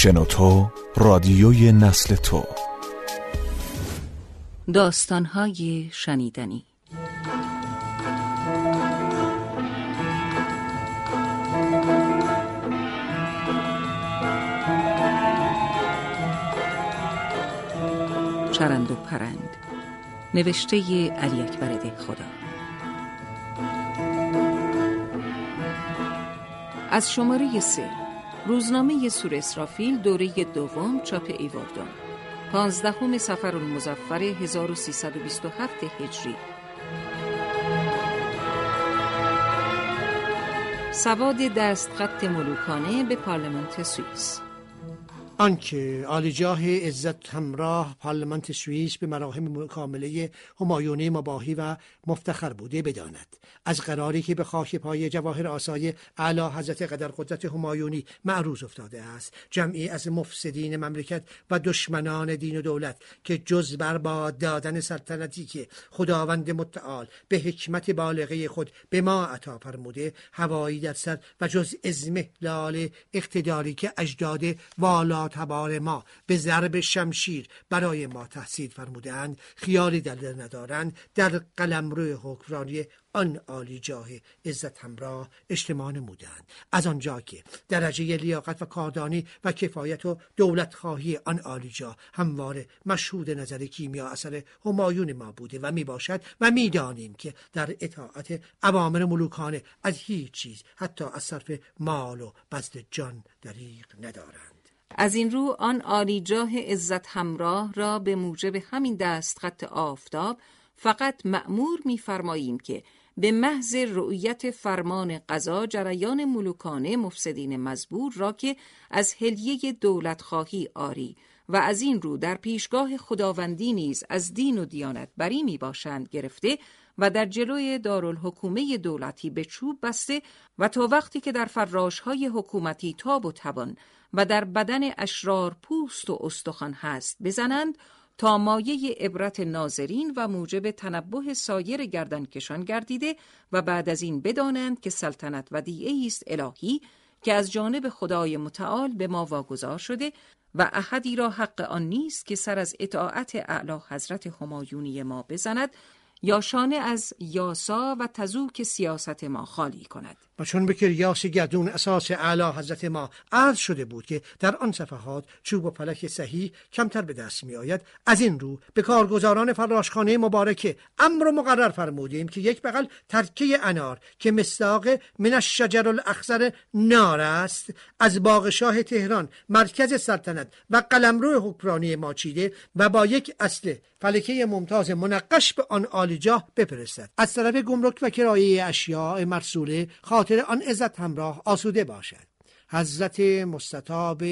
شنوتو رادیوی نسل تو. داستانهای شنیدنی. چرند و پرند. نوشته علی اکبر خدا از شماره سه. روزنامه سور اسرافیل دوره دوم چاپ ایواردون. پانزدهم سفر المزفر 1327 هجری. سواد دستخط ملوکانه به پارلمانت سوئیس. آنکه عالیجاه عزت همراه پارلمانت سوئیس به مراهم کامله همایونی مباهی و مفتخر بوده بداند. از قراری که به خاک پای جواهر آسای اعلی حضرت قدر قدرت همایونی معروض افتاده است. جمعی از مفسدین مملکت و دشمنان دین و دولت که جز بر با دادن سلطنتی که خداوند متعال به حکمت بالغه خود به ما عطا فرموده هوایی در سر و جز ازمهلال اقتداری که اجداد والا تبار ما به ضرب شمشیر برای ما تحصیل فرمودند خیالی در دل ندارند. در قلمرو حکمرانی آن عالی جاه عزت همراه اجتماع نمودند از آنجا که درجه لیاقت و کاردانی و کفایت و دولت خواهی آن عالی جاه همواره مشهود نظر کیمیا اثر همایون ما بوده و می باشد و می‌دانیم که در اطاعت عوامر ملوکانه از هیچ چیز حتی از صرف مال و بزد جان دریغ ندارند. از این رو آن عالیجاه عزت همراه را به موجب همین دست خط آفتاب فقط مأمور می‌فرماییم که به محض رؤیت فرمان قضا جریان ملوکانه مفسدین مزبور را که از هلیه دولت خواهی آری و از این رو در پیشگاه خداوندی نیز از دین و دیانت بری می باشند گرفته و در جلوی دارالحکومه دولتی به چوب بسته و تا وقتی که در فراشهای حکومتی تاب و توان و در بدن اشرار پوست و استخوان هست. بزنند تا مایه عبرت ناظرین و موجب تنبه سایر گردنکشان گردیده و بعد از این بدانند که سلطنت و است الهی که از جانب خدای متعال به ما واگذار شده و احدی را حق آن نیست که سر از اطاعت اعلی حضرت همایونی ما بزند یا شانه از یاسا و تزوک سیاست ما خالی کند. و چون به کریاس گردون اساس اعلی حضرت ما عرض شده بود که در آن صفحات چوب و فلک صحیح کمتر به دست می آید از این رو به کارگزاران فراشخانه مبارکه امر مقرر فرمودیم که یک بغل ترکه انار که مصداق من الشجر الاخضر نار است از باغ شاه تهران مرکز سلطنت و قلمرو حکمرانی ما چیده و با یک اصل فلکه ممتاز منقش به آن عالیجاه بفرستد. از طرف گمرک و کرایه اشیاء مرسوله خاطر آن عزت همراه آسوده باشد. حضرت مستطاب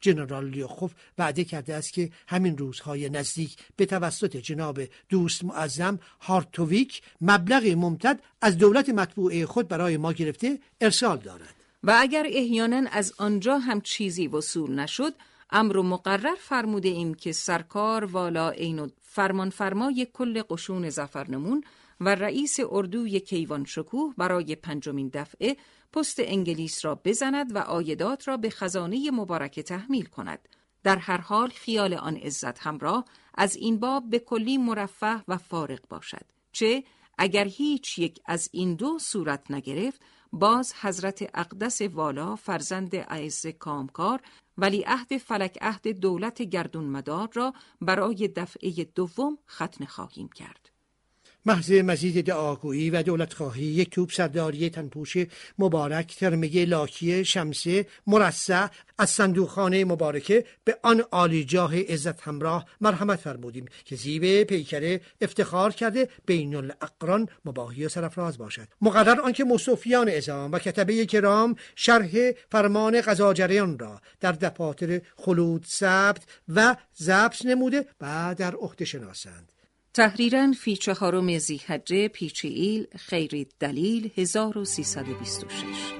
جنرال لیوخوف وعده کرده است که همین روزهای نزدیک به توسط جناب دوست معظم هارتویک مبلغ ممتد از دولت مطبوعه خود برای ما گرفته ارسال دارد. و اگر احیانا از آنجا هم چیزی وصول نشد امر و مقرر فرموده ایم که سرکار والا عین فرمانفرمای کل قشون زفرنمون و رئیس اردوی کیوان شکوه برای پنجمین دفعه پست انگلیس را بزند و آیدات را به خزانه مبارک تحمیل کند. در هر حال خیال آن عزت همراه از این باب به کلی مرفه و فارغ باشد. چه اگر هیچ یک از این دو صورت نگرفت باز حضرت اقدس والا فرزند اعز کامکار ولی عهد فلک عهد دولت گردون مدار را برای دفعه دوم ختنه خواهیم کرد. محض مزید دعاگویی و دولت خواهی یک توپ سرداری تنپوش مبارک ترمه لاکی شمسه مرسع از صندوقخانه مبارکه به آن جاه عزت همراه مرحمت فرمودیم که زیب پیکره افتخار کرده بین الاقران مباهی و سرفراز باشد. مقرر آنکه مصوفیان ازام و کتبه کرام شرح فرمان قضاجریان را در دفاتر خلود ثبت و ضبط نموده و در عهده شناسند. تحریرا فی چهارم زیحجه پیچ ایل خیری دلیل 1326